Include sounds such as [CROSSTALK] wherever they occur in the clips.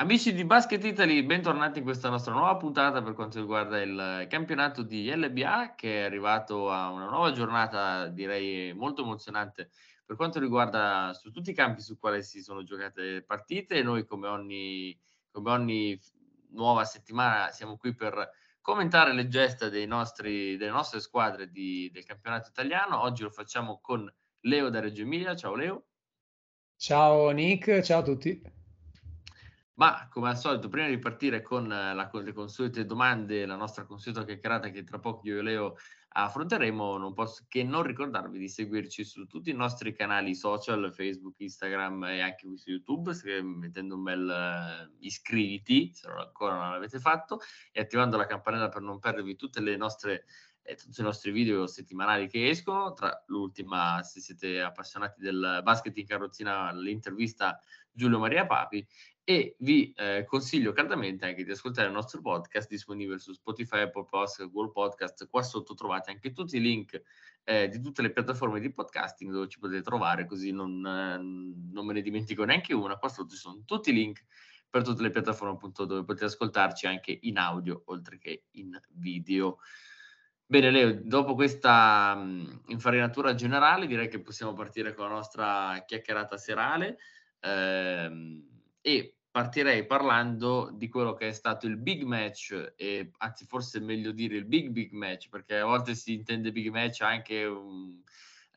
Amici di Basket Italy, bentornati in questa nostra nuova puntata per quanto riguarda il campionato di LBA che è arrivato a una nuova giornata direi molto emozionante per quanto riguarda su tutti i campi su quali si sono giocate partite. Noi come ogni, come ogni nuova settimana siamo qui per commentare le gesta nostri, delle nostre squadre di, del campionato italiano. Oggi lo facciamo con Leo da Reggio Emilia. Ciao Leo. Ciao Nick, ciao a tutti. Ma come al solito, prima di partire con, la, con le consuete domande, la nostra consueta chiacchierata che tra poco io e Leo affronteremo, non posso che non ricordarvi di seguirci su tutti i nostri canali social, Facebook, Instagram e anche qui su YouTube, mettendo un bel uh, iscriviti se ancora non l'avete fatto e attivando la campanella per non perdervi tutte le nostre eh, tutti i nostri video settimanali che escono, tra l'ultima, se siete appassionati del basket in carrozzina, l'intervista Giulio Maria Papi e vi eh, consiglio caldamente anche di ascoltare il nostro podcast disponibile su Spotify, Apple Podcast, Google Podcast. Qua sotto trovate anche tutti i link eh, di tutte le piattaforme di podcasting dove ci potete trovare, così non, eh, non me ne dimentico neanche una. Qua sotto ci sono tutti i link per tutte le piattaforme appunto dove potete ascoltarci anche in audio oltre che in video. Bene Leo, dopo questa mh, infarinatura generale direi che possiamo partire con la nostra chiacchierata serale ehm, e partirei parlando di quello che è stato il big match, e anzi forse è meglio dire il big big match, perché a volte si intende big match anche um,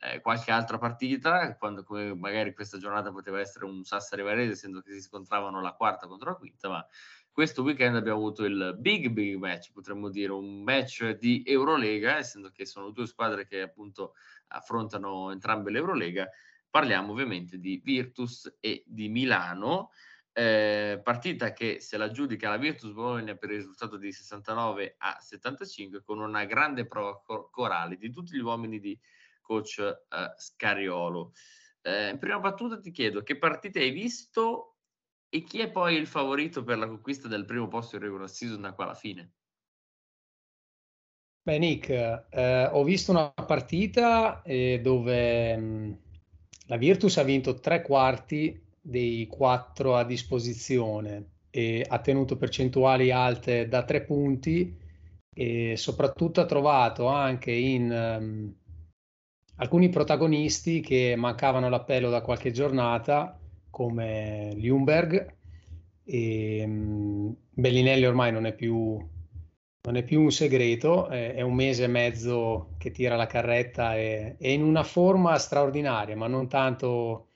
eh, qualche altra partita, quando come magari questa giornata poteva essere un Sassari Varese, essendo che si scontravano la quarta contro la quinta, ma questo weekend abbiamo avuto il big big match, potremmo dire un match di Eurolega, essendo che sono due squadre che appunto affrontano entrambe l'Eurolega. Parliamo ovviamente di Virtus e di Milano. Eh, partita che se la giudica la Virtus Bologna per il risultato di 69 a 75 con una grande prova cor- corale di tutti gli uomini di coach eh, Scariolo. Eh, in prima battuta ti chiedo che partite hai visto e chi è poi il favorito per la conquista del primo posto in regular season da qua alla fine? Beh Nick, eh, ho visto una partita eh, dove mh, mm, la Virtus ha vinto tre quarti dei quattro a disposizione e ha tenuto percentuali alte da tre punti e soprattutto ha trovato anche in um, alcuni protagonisti che mancavano l'appello da qualche giornata come Ljungberg e um, Bellinelli ormai non è più non è più un segreto, è, è, un mese e mezzo che tira la carretta e è in una forma straordinaria, ma non tanto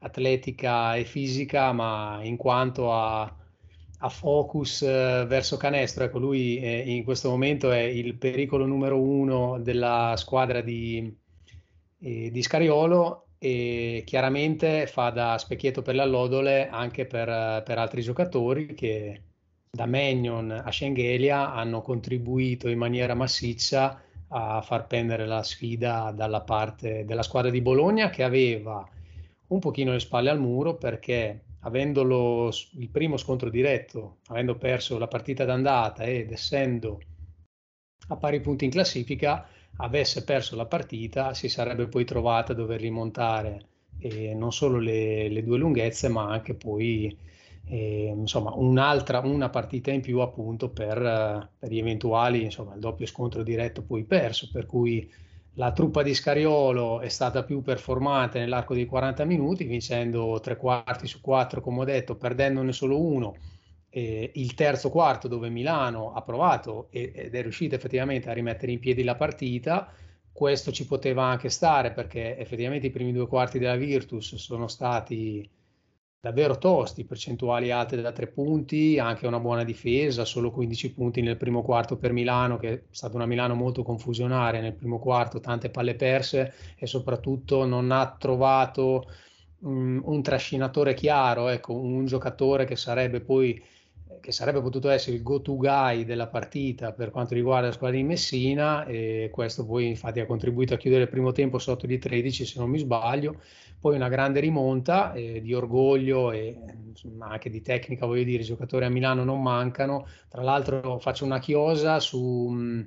atletica e fisica, ma in quanto a, a focus eh, verso canestro. Ecco, lui è, in questo momento è il pericolo numero uno della squadra di, eh, di Scariolo e chiaramente fa da specchietto per l'allodole anche per, per altri giocatori che da Magnon a Schengelia hanno contribuito in maniera massiccia a far pendere la sfida dalla parte della squadra di Bologna che aveva un pochino le spalle al muro perché avendo lo, il primo scontro diretto, avendo perso la partita d'andata ed essendo a pari punti in classifica, avesse perso la partita, si sarebbe poi trovata a dover rimontare eh, non solo le, le, due lunghezze, ma anche poi eh, insomma, un'altra una partita in più appunto per, per gli eventuali, insomma, il doppio scontro diretto poi perso, per cui la truppa di Scariolo è stata più performante nell'arco dei 40 minuti, vincendo tre quarti su quattro, come ho detto, perdendone solo uno. Eh, il terzo quarto dove Milano ha provato ed è riuscita effettivamente a rimettere in piedi la partita. Questo ci poteva anche stare perché effettivamente i primi due quarti della Virtus sono stati davvero tosti, percentuali alte da tre punti, anche una buona difesa, solo 15 punti nel primo quarto per Milano, che è stata una Milano molto confusionaria nel primo quarto, tante palle perse e soprattutto non ha trovato um, un trascinatore chiaro, ecco, un giocatore che sarebbe poi che sarebbe potuto essere il go-to guy della partita per quanto riguarda la squadra di Messina e questo poi infatti ha contribuito a chiudere il primo tempo sotto di 13 se non mi sbaglio, poi una grande rimonta eh, di orgoglio e insomma, anche di tecnica, voglio dire, i giocatori a Milano non mancano, tra l'altro faccio una chiosa su,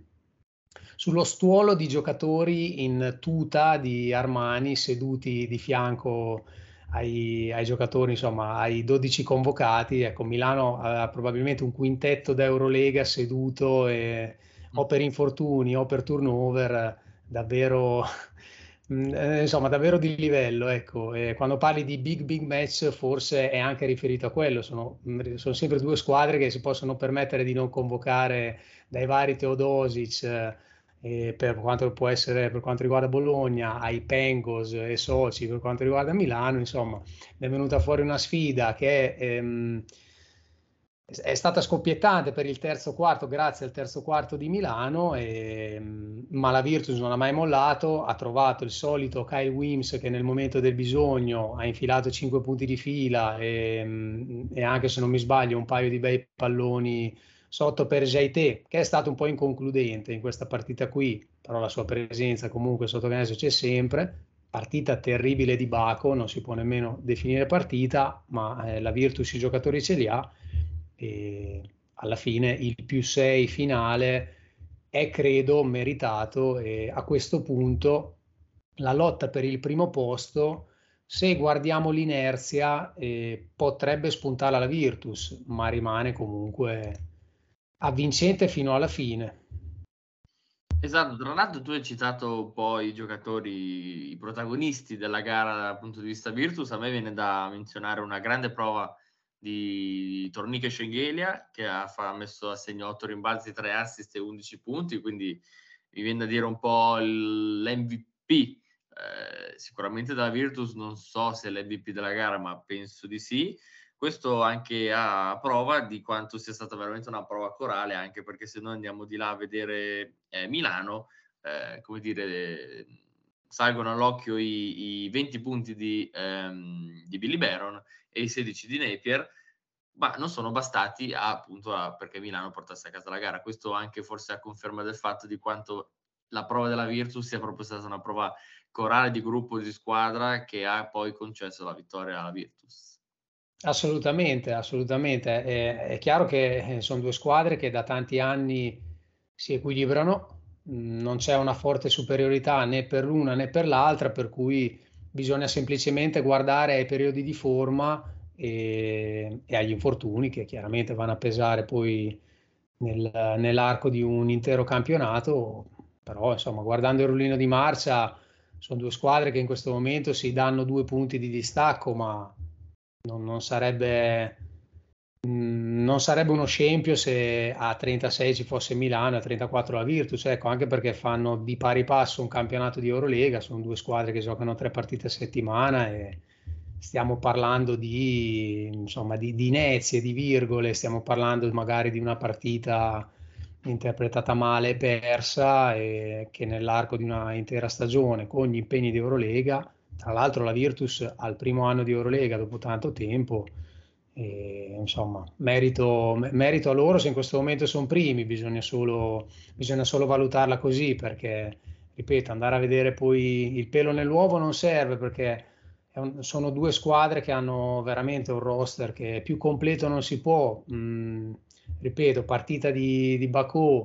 sullo stuolo di giocatori in tuta di Armani seduti di fianco ai, ai, giocatori, insomma, ai 12 convocati. Ecco, Milano aveva probabilmente un quintetto d'Eurolega seduto e, o per infortuni o per turnover davvero [LAUGHS] Mm, eh, insomma, davvero di livello. Ecco. E quando parli di big, big match, forse è anche riferito a quello. Sono, mm, sono, sempre due squadre che si possono permettere di non convocare dai vari Teodosic. Eh, per quanto può essere per quanto riguarda Bologna, ai Pengos e Soci per quanto riguarda Milano, insomma, è venuta fuori una sfida che ehm, è stata scoppiettante per il terzo quarto grazie al terzo quarto di Milano, e, ma la Virtus non ha mai mollato, ha trovato il solito Kyle Wims che nel momento del bisogno ha infilato 5 punti di fila e, e anche se non mi sbaglio un paio di bei palloni sotto per Jaité che è stato un po' inconcludente in questa partita qui, però la sua presenza comunque sotto canestro c'è sempre. Partita terribile di Baco, non si può nemmeno definire partita, ma eh, la Virtus i giocatori ce li ha e alla fine il più 6 finale è credo meritato e a questo punto la lotta per il primo posto se guardiamo l'inerzia eh, potrebbe spuntare alla Virtus ma rimane comunque avvincente fino alla fine Esatto, tra l'altro tu hai citato un po' i giocatori, i protagonisti della gara dal punto di vista Virtus, a me viene da menzionare una grande prova di Torniche Schengelia che ha, messo a segno 8 rimbalzi, 3 assist e 11 punti, quindi mi viene da dire un po' l'MVP. Eh, sicuramente da Virtus non so se è l'MVP della gara, ma penso di sì. Questo anche a prova di quanto sia stata veramente una prova corale, anche perché se noi andiamo di là a vedere eh, Milano, eh, come dire, salgono all'occhio i, i 20 punti di, ehm, di Billy Baron e i 16 di Napier, ma non sono bastati a, appunto a, perché Milano portasse a casa la gara. Questo anche forse a conferma del fatto di quanto la prova della Virtus sia proprio stata una prova corale di gruppo di squadra che ha poi concesso la vittoria alla Virtus. Assolutamente, assolutamente. È, è chiaro che eh, sono due squadre che da tanti anni si equilibrano, non c'è una forte superiorità né per l'una né per l'altra, per cui bisogna semplicemente guardare ai periodi di forma e, e agli infortuni che chiaramente vanno a pesare poi nel, nell'arco di un intero campionato, però insomma guardando il rullino di marcia sono due squadre che in questo momento si danno due punti di distacco, ma non, non sarebbe non sarebbe uno scempio se a 36 ci fosse Milano e a 34 la Virtus, ecco, anche perché fanno di pari passo un campionato di Eurolega, sono due squadre che giocano tre partite a settimana e stiamo parlando di, insomma, di, di inezie, di virgole, stiamo parlando magari di una partita interpretata male e persa che nell'arco di una intera stagione con gli impegni di Eurolega, tra l'altro la Virtus al primo anno di Eurolega dopo tanto tempo e, insomma, merito, merito, a loro se in questo momento sono primi, bisogna solo, bisogna solo valutarla così perché, ripeto, andare a vedere poi il pelo nell'uovo non serve perché un, sono due squadre che hanno veramente un roster che più completo non si può. Mm, ripeto, partita di, di Baku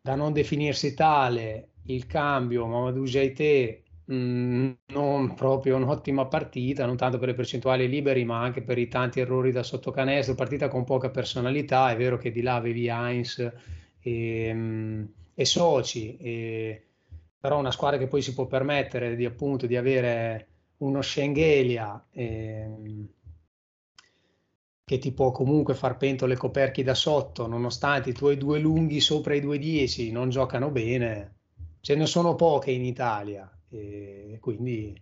da non definirsi tale, il cambio, Mamadou Jaité Mm, non proprio un'ottima partita, non tanto per le percentuali liberi, ma anche per i tanti errori da sottocanestro. Partita con poca personalità. È vero che di là avevi Heinz e, mm, e Soci, e, però una squadra che poi si può permettere di, appunto, di avere uno Schengelia e, che ti può comunque far pentole coperchi da sotto, nonostante i tuoi due lunghi sopra i 2-10 non giocano bene. Ce ne sono poche in Italia e quindi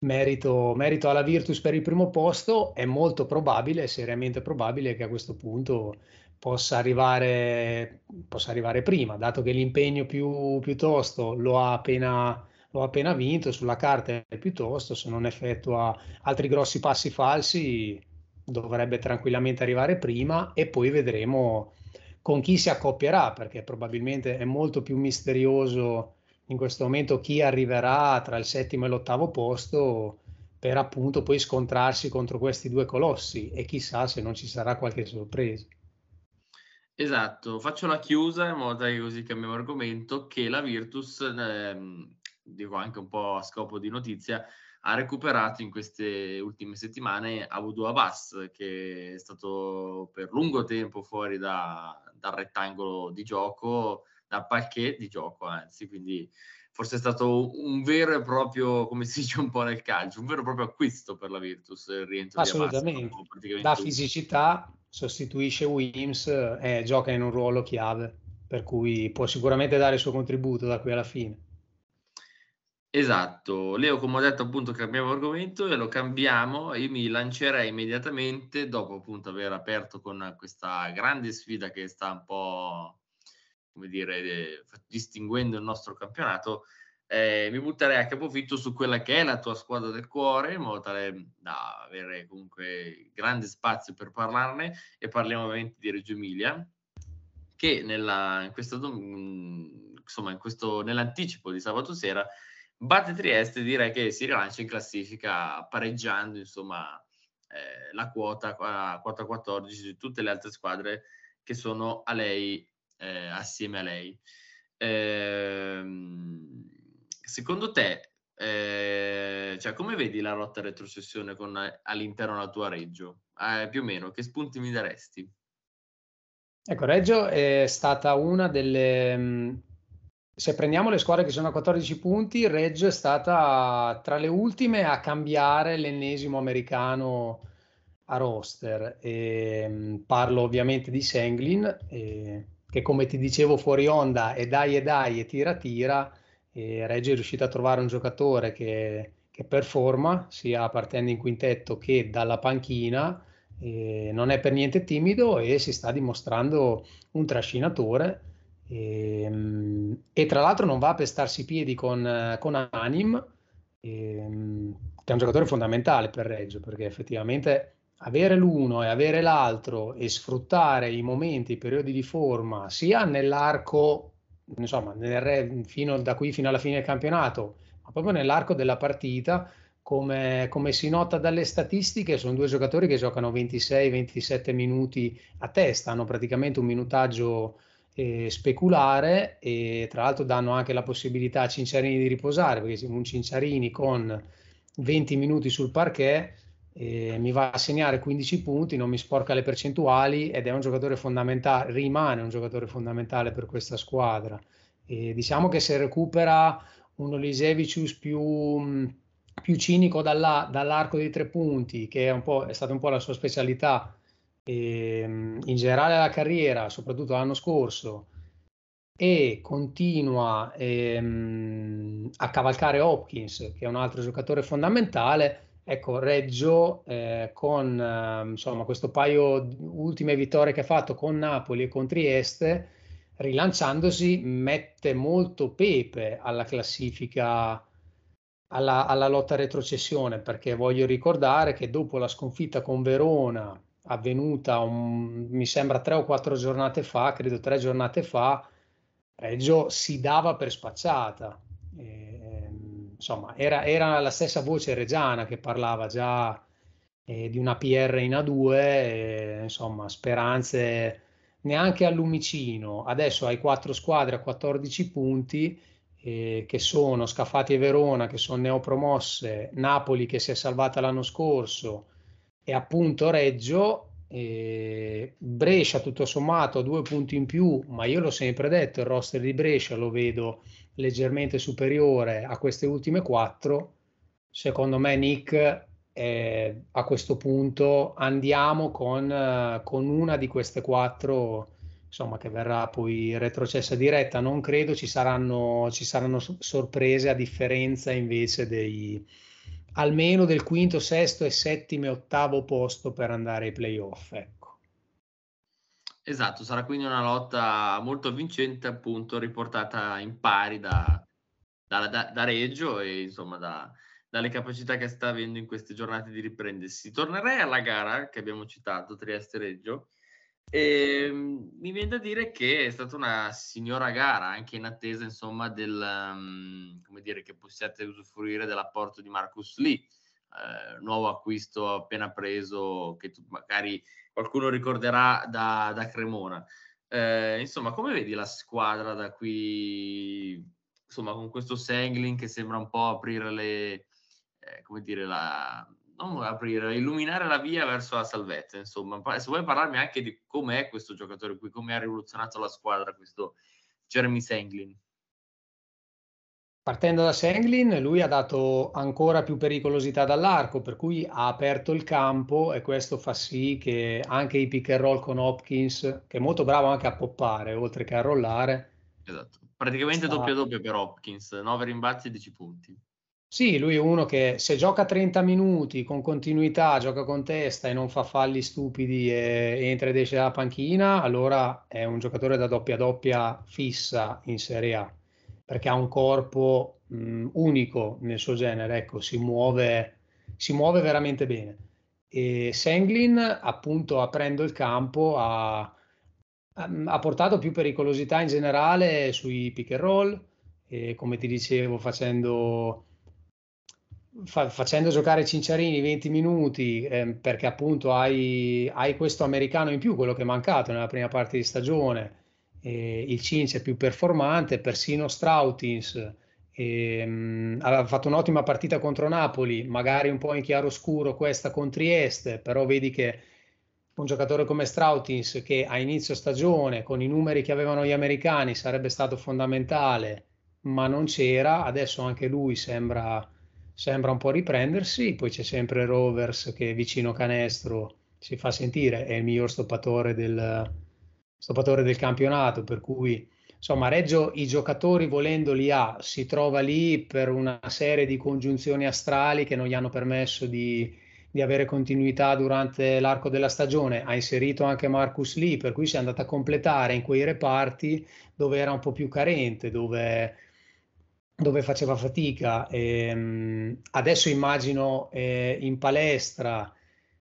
merito, merito alla Virtus per il primo posto. È molto probabile, seriamente probabile, che a questo punto possa arrivare, possa arrivare prima, dato che l'impegno più, piuttosto lo ha appena lo ha appena vinto sulla carta piuttosto se non effettua altri grossi passi falsi dovrebbe tranquillamente arrivare prima e poi vedremo con chi si accoppierà perché probabilmente è molto più misterioso in questo momento chi arriverà tra il settimo e l'ottavo posto per appunto poi scontrarsi contro questi due colossi e chissà se non ci sarà qualche sorpresa. Esatto, faccio la chiusa in modo che così cambiamo argomento che la Virtus ehm, dico anche un po' a scopo di notizia, ha recuperato in queste ultime settimane Abudu Abbas, che è stato per lungo tempo fuori da, dal rettangolo di gioco, dal parquet di gioco, anzi, quindi forse è stato un vero e proprio, come si dice un po' nel calcio, un vero e proprio acquisto per la Virtus il rientro Assolutamente. di Abbas. Da fisicità sostituisce Wims e gioca in un ruolo chiave, per cui può sicuramente dare il suo contributo da qui alla fine. Esatto, Leo, come ho detto appunto cambiamo argomento e lo cambiamo e mi lancerei immediatamente dopo appunto aver aperto con questa grande sfida che sta un po' come dire distinguendo il nostro campionato eh, mi butterei a capofitto su quella che è la tua squadra del cuore in modo tale da avere comunque grande spazio per parlarne e parliamo ovviamente di Reggio Emilia che nella, in questo, insomma, in questo, nell'anticipo di sabato sera Batte Trieste direi che si rilancia in classifica pareggiando insomma eh, la quota, quota 14 di tutte le altre squadre che sono a lei, eh, assieme a lei. Eh, secondo te, eh, cioè, come vedi la rotta retrocessione con all'interno la tua Reggio? Eh, più o meno, che spunti mi daresti? Ecco, Reggio è stata una delle se prendiamo le squadre che sono a 14 punti, Reggio è stata tra le ultime a cambiare l'ennesimo americano a roster. E, mm, parlo ovviamente di Senglin, e, che come ti dicevo fuori onda è dai e dai e tira tira. E Reggio è riuscito a trovare un giocatore che, che performa sia partendo in quintetto che dalla panchina. non è per niente timido e si sta dimostrando un trascinatore e, ehm, e, tra l'altro non va a pestarsi i piedi con, con Anim, e, ehm, che è un giocatore fondamentale per Reggio, perché effettivamente avere l'uno e avere l'altro e sfruttare i momenti, i periodi di forma, sia nell'arco, insomma, nel, fino, da qui fino alla fine del campionato, ma proprio nell'arco della partita, come, come, si nota dalle statistiche, sono due giocatori che giocano 26-27 minuti a testa, hanno praticamente un minutaggio eh, speculare e tra l'altro danno anche la possibilità a Cinciarini di riposare perché un Cinciarini con 20 minuti sul parquet eh, mi va a segnare 15 punti, non mi sporca le percentuali ed è un giocatore fondamentale, rimane un giocatore fondamentale per questa squadra. E diciamo che se recupera un Olisevicius più, più cinico dalla, dall'arco dei tre punti, che è, è stata un po' la sua specialità, e, in generale la carriera, soprattutto l'anno scorso, e continua ehm, a cavalcare Hopkins, che è un altro giocatore fondamentale. Ecco, Reggio eh, con eh, insomma, questo paio ultime vittorie che ha fatto con Napoli e con Trieste, rilanciandosi, mette molto pepe alla classifica, alla, alla lotta retrocessione, perché voglio ricordare che dopo la sconfitta con Verona avvenuta, un, mi sembra, tre o quattro giornate fa, credo tre giornate fa, Reggio si dava per spacciata. E, insomma, era, era, la stessa voce reggiana che parlava già eh, di una PR in A2, e, insomma, speranze neanche a Lumicino. Adesso hai quattro squadre a 14 punti. Eh, che sono Scafati e Verona, che sono neopromosse, Napoli che si è salvata l'anno scorso, e appunto Reggio, eh, Brescia tutto sommato due punti in più, ma io l'ho sempre detto, il roster di Brescia lo vedo leggermente superiore a queste ultime quattro. Secondo me Nick eh, a questo punto andiamo con, con, una di queste quattro insomma che verrà poi retrocessa diretta non credo ci saranno, ci saranno sorprese a differenza invece dei, almeno del quinto, sesto e settimo e ottavo posto per andare ai playoff. Ecco. Esatto, sarà quindi una lotta molto vincente, appunto, riportata in pari da, da, da, da Reggio e insomma da, dalle capacità che sta avendo in queste giornate di riprendersi. Tornerei alla gara che abbiamo citato, Trieste-Reggio, e ehm, mi viene da dire che è stata una signora gara, anche in attesa, insomma, del, um, come dire, che possiate usufruire dell'apporto di Marcus Lee, eh, nuovo acquisto appena preso, che tu, magari qualcuno ricorderà da, da Cremona. Eh, insomma, come vedi la squadra da qui insomma, con questo Sangling che sembra un po' aprire le, eh, come dire, la, non aprire, illuminare la via verso la salvezza, insomma. Se vuoi parlarmi anche di com'è questo giocatore qui, come ha rivoluzionato la squadra, questo Jeremy Sanglin. Partendo da Sanglin, lui ha dato ancora più pericolosità dall'arco, per cui ha aperto il campo e questo fa sì che anche i pick and roll con Hopkins, che è molto bravo anche a poppare, oltre che a rollare. Esatto, praticamente sta... doppio doppio per Hopkins, 9 rimbalzi e 10 punti. Sì, lui è uno che se gioca 30 minuti con continuità, gioca con testa e non fa falli stupidi e entra ed esce dalla panchina, allora è un giocatore da doppia doppia fissa in Serie A perché ha un corpo mh, unico nel suo genere, ecco, si muove, si muove veramente bene. E Senglin, appunto, aprendo il campo, ha, ha portato più pericolosità in generale sui pick and roll, come ti dicevo, facendo, fa, facendo giocare Cinciarini 20 minuti, eh, perché appunto hai, hai questo americano in più, quello che è mancato nella prima parte di stagione eh, il Cince è più performante, persino Strautins eh, aveva fatto un'ottima partita contro Napoli, magari un po' in chiaroscuro questa con Trieste, però vedi che un giocatore come Strautins che a inizio stagione con i numeri che avevano gli americani sarebbe stato fondamentale, ma non c'era, adesso anche lui sembra, sembra un po' riprendersi, poi c'è sempre Rovers che vicino canestro si fa sentire, è il miglior stoppatore del, stoppatore del campionato, per cui insomma Reggio i giocatori volendo li ha, si trova lì per una serie di congiunzioni astrali che non gli hanno permesso di, di avere continuità durante l'arco della stagione, ha inserito anche Marcus Lee, per cui si è andato a completare in quei reparti dove era un po' più carente, dove, dove faceva fatica. E, ehm, adesso immagino eh, in palestra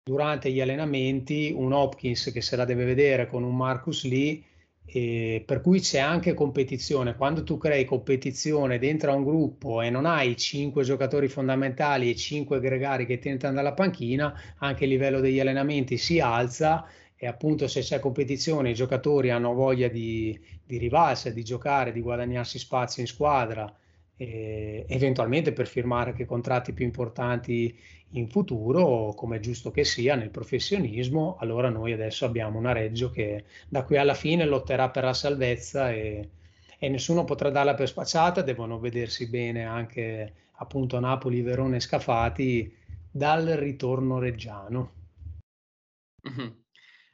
durante gli allenamenti un Hopkins che se la deve vedere con un Marcus Lee, eh, per cui c'è anche competizione. Quando tu crei competizione dentro a un gruppo e non hai cinque giocatori fondamentali e cinque gregari che tentano dalla panchina, anche il livello degli allenamenti si alza e appunto se c'è competizione i giocatori hanno voglia di, di rivalsa, di giocare, di guadagnarsi spazio in squadra eh, eventualmente per firmare anche contratti più importanti in futuro, come è giusto che sia nel professionismo, allora noi adesso abbiamo una Reggio che da qui alla fine lotterà per la salvezza e, e nessuno potrà darla per spacciata, devono vedersi bene anche appunto Napoli, Verona e Scafati dal ritorno reggiano. Mm-hmm.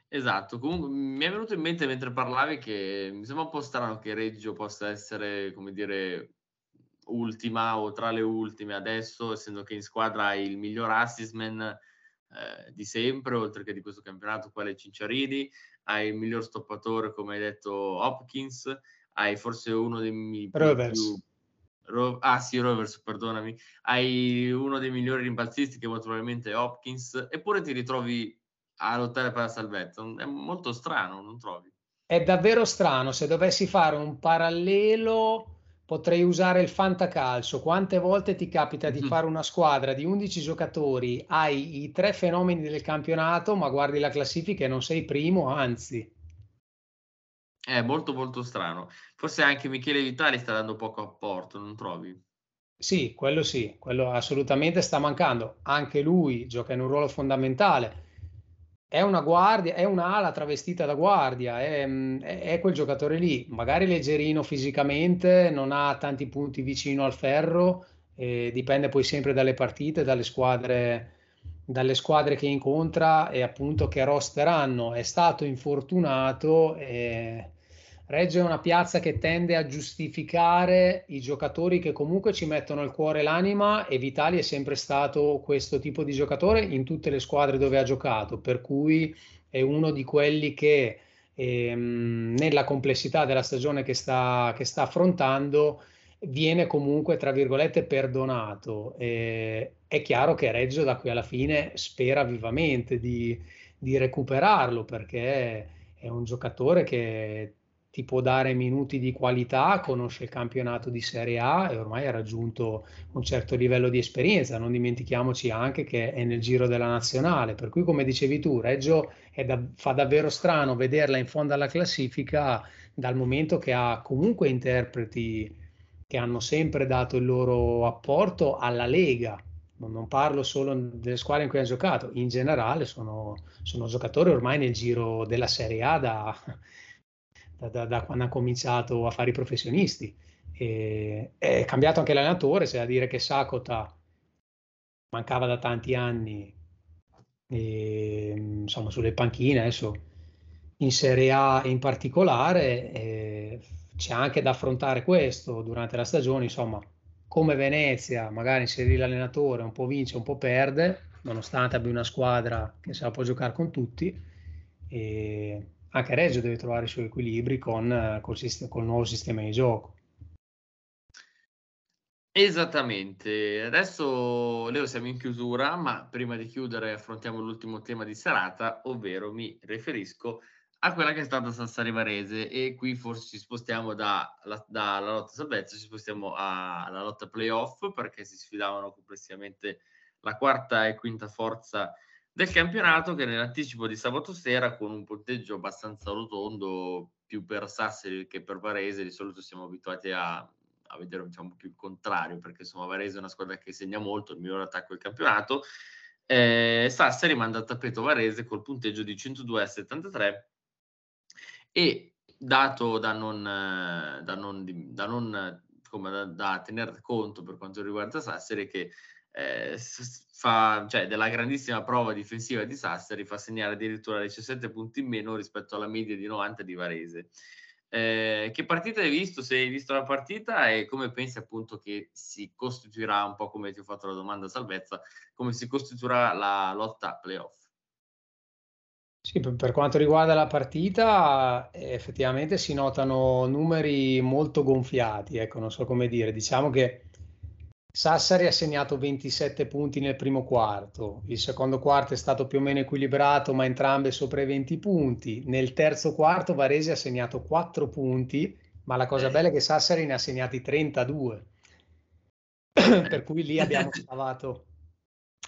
Esatto, comunque mi è venuto in mente mentre parlavi che mi sembra un po' strano che Reggio possa essere, come dire, ultima o tra le ultime adesso, essendo che in squadra hai il miglior assistman eh, di sempre, oltre che di questo campionato, quale Cinciarini, hai il miglior stoppatore, come hai detto, Hopkins, hai forse uno dei Rovers. più... Ro- ah sì, Rovers, perdonami. Hai uno dei migliori rimbalzisti che molto probabilmente è Hopkins, eppure ti ritrovi a lottare per la salvezza. È molto strano, non trovi? È davvero strano. Se dovessi fare un parallelo potrei usare il fantacalcio. Quante volte ti capita di mm-hmm. fare una squadra di 11 giocatori, hai i tre fenomeni del campionato, ma guardi la classifica e non sei primo, anzi. È molto molto strano. Forse anche Michele Vitali sta dando poco apporto, non trovi? Sì, quello sì, quello assolutamente sta mancando. Anche lui gioca in un ruolo fondamentale è una guardia, è un'ala travestita da guardia, è, è, è, quel giocatore lì, magari leggerino fisicamente, non ha tanti punti vicino al ferro, eh, dipende poi sempre dalle partite, dalle squadre, dalle squadre che incontra e appunto che roster hanno. È stato infortunato. E Reggio è una piazza che tende a giustificare i giocatori che comunque ci mettono il cuore e l'anima e Vitali è sempre stato questo tipo di giocatore in tutte le squadre dove ha giocato, per cui è uno di quelli che ehm, nella complessità della stagione che sta, che sta affrontando viene comunque, tra virgolette, perdonato. E è chiaro che Reggio da qui alla fine spera vivamente di, di recuperarlo perché è un giocatore che ti può dare minuti di qualità, conosce il campionato di Serie A e ormai ha raggiunto un certo livello di esperienza. Non dimentichiamoci anche che è nel giro della nazionale, per cui come dicevi tu, Reggio da, fa davvero strano vederla in fondo alla classifica dal momento che ha comunque interpreti che hanno sempre dato il loro apporto alla Lega. Non, parlo solo delle squadre in cui hanno giocato, in generale sono, sono giocatori ormai nel giro della Serie A da, da, da, da quando hanno cominciato a fare i professionisti. E, è cambiato anche l'allenatore, c'è da dire che Sakota mancava da tanti anni e, insomma sulle panchine. Adesso in Serie A in particolare eh, c'è anche da affrontare questo durante la stagione. Insomma come Venezia magari inserire l'allenatore un po' vince un po' perde nonostante abbia una squadra che sa può giocare con tutti. E anche Reggio deve trovare i suoi equilibri con col, sistema, col nuovo sistema di gioco. Esattamente, adesso Leo siamo in chiusura, ma prima di chiudere affrontiamo l'ultimo tema di serata, ovvero mi riferisco a quella che è stata Sassari Varese e qui forse ci spostiamo dalla da lotta salvezza, ci spostiamo alla lotta playoff perché si sfidavano complessivamente la quarta e quinta forza del campionato che nell'anticipo di sabato sera con un punteggio abbastanza rotondo più per Sassari che per Varese, di solito siamo abituati a a vedere diciamo, più il contrario, perché insomma Varese è una squadra che segna molto, il miglior attacco del campionato. Eh, Sassari manda a tappeto Varese col punteggio di 102 a 73 e dato da non, da non, da non come da, da tenere conto per quanto riguarda Sassari che eh, fa, cioè, della grandissima prova difensiva di Sassari fa segnare addirittura 17 punti in meno rispetto alla media di 90 di Varese. Eh, che partita hai visto? Se hai visto la partita e come pensi appunto che si costituirà un po' come ti ho fatto la domanda salvezza, come si costituirà la lotta playoff? Sì, per quanto riguarda la partita, effettivamente si notano numeri molto gonfiati, ecco, non so come dire. Diciamo che Sassari ha segnato 27 punti nel primo quarto, il secondo quarto è stato più o meno equilibrato, ma entrambe sopra i 20 punti. Nel terzo quarto Varese ha segnato 4 punti, ma la cosa eh. bella è che Sassari ne ha segnati 32. [CLEARS THROAT] per cui lì abbiamo scavato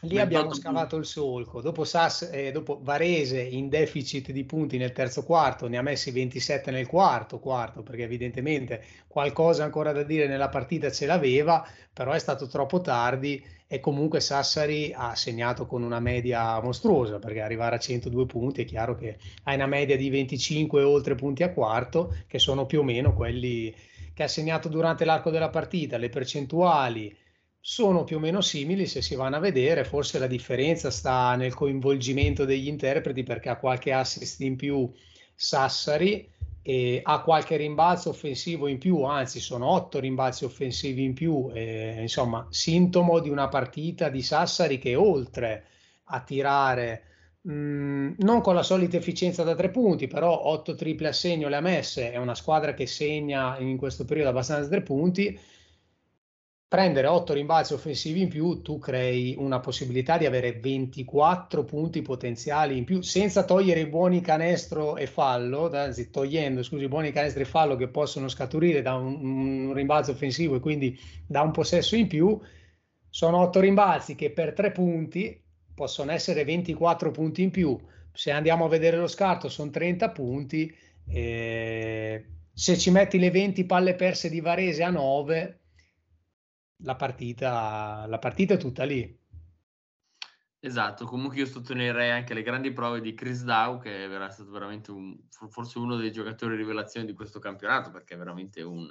Lì abbiamo scavato il solco. Dopo, Sass, eh, dopo, Varese in deficit di punti nel terzo quarto, ne ha messi 27 nel quarto, quarto, perché evidentemente qualcosa ancora da dire nella partita ce l'aveva, però è stato troppo tardi e comunque Sassari ha segnato con una media mostruosa, perché arrivare a 102 punti è chiaro che hai una media di 25 oltre punti a quarto, che sono più o meno quelli che ha segnato durante l'arco della partita. Le percentuali sono più o meno simili se si vanno a vedere, forse la differenza sta nel coinvolgimento degli interpreti perché ha qualche assist in più Sassari e ha qualche rimbalzo offensivo in più, anzi sono otto rimbalzi offensivi in più, eh, insomma sintomo di una partita di Sassari che oltre a tirare mm, non con la solita efficienza da tre punti, però otto triple a segno le ha messe, è una squadra che segna in questo periodo abbastanza tre punti, prendere 8 rimbalzi offensivi in più, tu crei una possibilità di avere 24 punti potenziali in più, senza togliere i buoni canestro e fallo, anzi togliendo scusi, i buoni canestro e fallo che possono scaturire da un, un rimbalzo offensivo e quindi da un possesso in più. Sono 8 rimbalzi che per 3 punti possono essere 24 punti in più. Se andiamo a vedere lo scarto sono 30 punti. Eh, se ci metti le 20 palle perse di Varese a 9, la partita, la partita è tutta lì. Esatto, comunque io sottolineerei anche le grandi prove di Chris Dow, che è stato veramente un, forse uno dei giocatori rivelazione di questo campionato, perché è veramente un,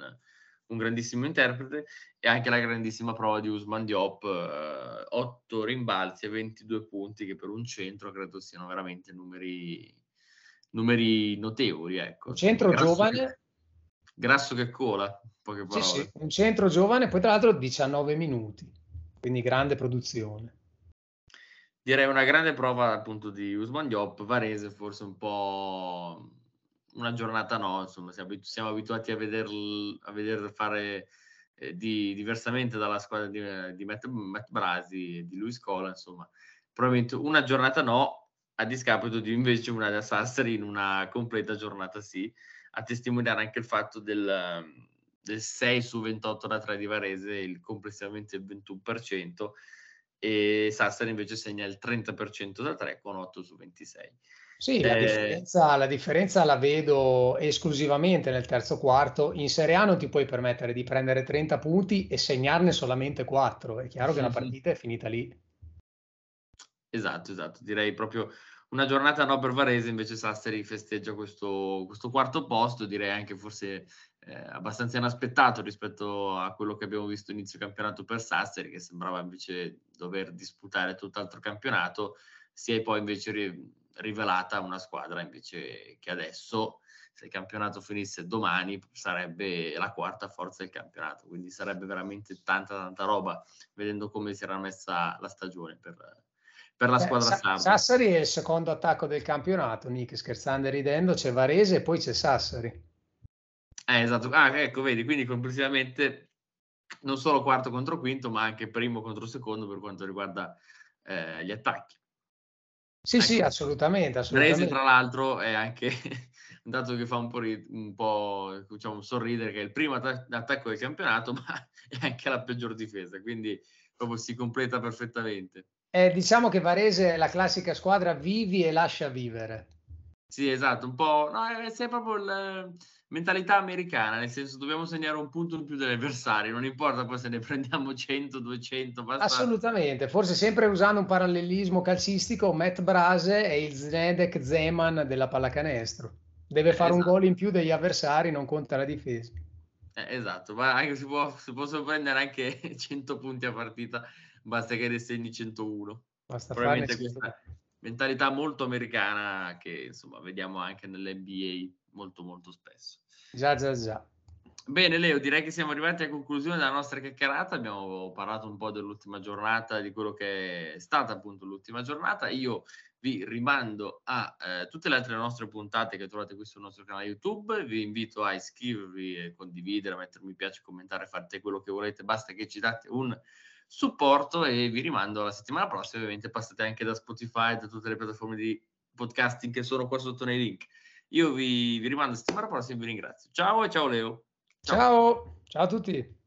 un grandissimo interprete, e anche la grandissima prova di Usman Diop, eh, 8 rimbalzi e 22 punti, che per un centro credo siano veramente numeri, numeri notevoli. Ecco. Centro grasso giovane. Grasso che cola poche parole. Sì, sì, un centro giovane, poi tra l'altro 19 minuti, quindi grande produzione. Direi una grande prova appunto di Usman Diop, Varese forse un po' una giornata no, insomma siamo, siamo abituati a veder, a veder fare eh, di, diversamente dalla squadra di, di Matt, Matt Brasi e di Luis Cola, insomma probabilmente una giornata no, a discapito di invece una da Sassari in una completa giornata sì, a testimoniare anche il fatto del, del 6 su 28 da 3 di Varese, il, complessivamente il 21%, e Sassari invece segna il 30% da 3 con 8 su 26. Sì, la, eh, differenza, la, differenza, la vedo esclusivamente nel terzo quarto. In Serie A non ti puoi permettere di prendere 30 punti e segnarne solamente 4. È chiaro che la [LAUGHS] partita è finita lì. Esatto, esatto. Direi proprio una giornata no per Varese, invece Sassari festeggia questo, questo quarto posto, direi anche forse eh, abbastanza inaspettato rispetto a quello che abbiamo visto inizio campionato per Sassari, che sembrava invece dover disputare tutt'altro campionato, si è poi invece ri- rivelata una squadra invece che adesso, se il campionato finisse domani, sarebbe la quarta forza del campionato, quindi sarebbe veramente tanta tanta roba, vedendo come si era messa la stagione per, per la squadra Sa- sarda. Sassari è il secondo attacco del campionato, Nick, scherzando e ridendo, c'è Varese e poi c'è Sassari. Eh, esatto, ah, ecco, vedi, quindi complessivamente non solo quarto contro quinto, ma anche primo contro secondo per quanto riguarda eh, gli attacchi. Sì, ecco. sì, assolutamente. assolutamente. Varese, tra l'altro, è anche [LAUGHS] un dato che fa un po', un po' diciamo, sorridere, che è il primo attacco del campionato, [LAUGHS] ma è anche la peggior difesa, quindi proprio si completa perfettamente. Eh, diciamo che Varese è la classica squadra vivi e lascia vivere. Sì, esatto, un po', no, è, è proprio la mentalità americana, nel senso dobbiamo segnare un punto in più degli avversari, non importa poi se ne [LAUGHS] prendiamo 100, 200, basta... Assolutamente, forse sempre usando un parallelismo calcistico, Matt Brase è il Znedek Zeman della pallacanestro. Deve fare esatto. un gol in più degli avversari, non conta la difesa. Eh, esatto, ma anche si, può, si possono prendere anche [LAUGHS] 100 punti a partita basta che ne segni 101. Basta Probabilmente questa mentalità molto americana che insomma vediamo anche nell'NBA molto molto spesso. Già, già, già. Bene Leo, direi che siamo arrivati a conclusione della nostra chiacchierata, abbiamo parlato un po' dell'ultima giornata, di quello che è stata appunto l'ultima giornata. Io vi rimando a eh, tutte le altre nostre puntate che trovate qui sul nostro canale YouTube, vi invito a iscrivervi, condividere, a mettere mi piace, commentare, fate quello che volete, basta che ci date un supporto e vi rimando alla settimana prossima. Ovviamente passate anche da Spotify, da tutte le piattaforme di podcasting che sono qua sotto nei link. Io vi, vi rimando alla settimana prossima e vi ringrazio. Ciao e ciao Leo. Ciao, ciao, ciao a tutti.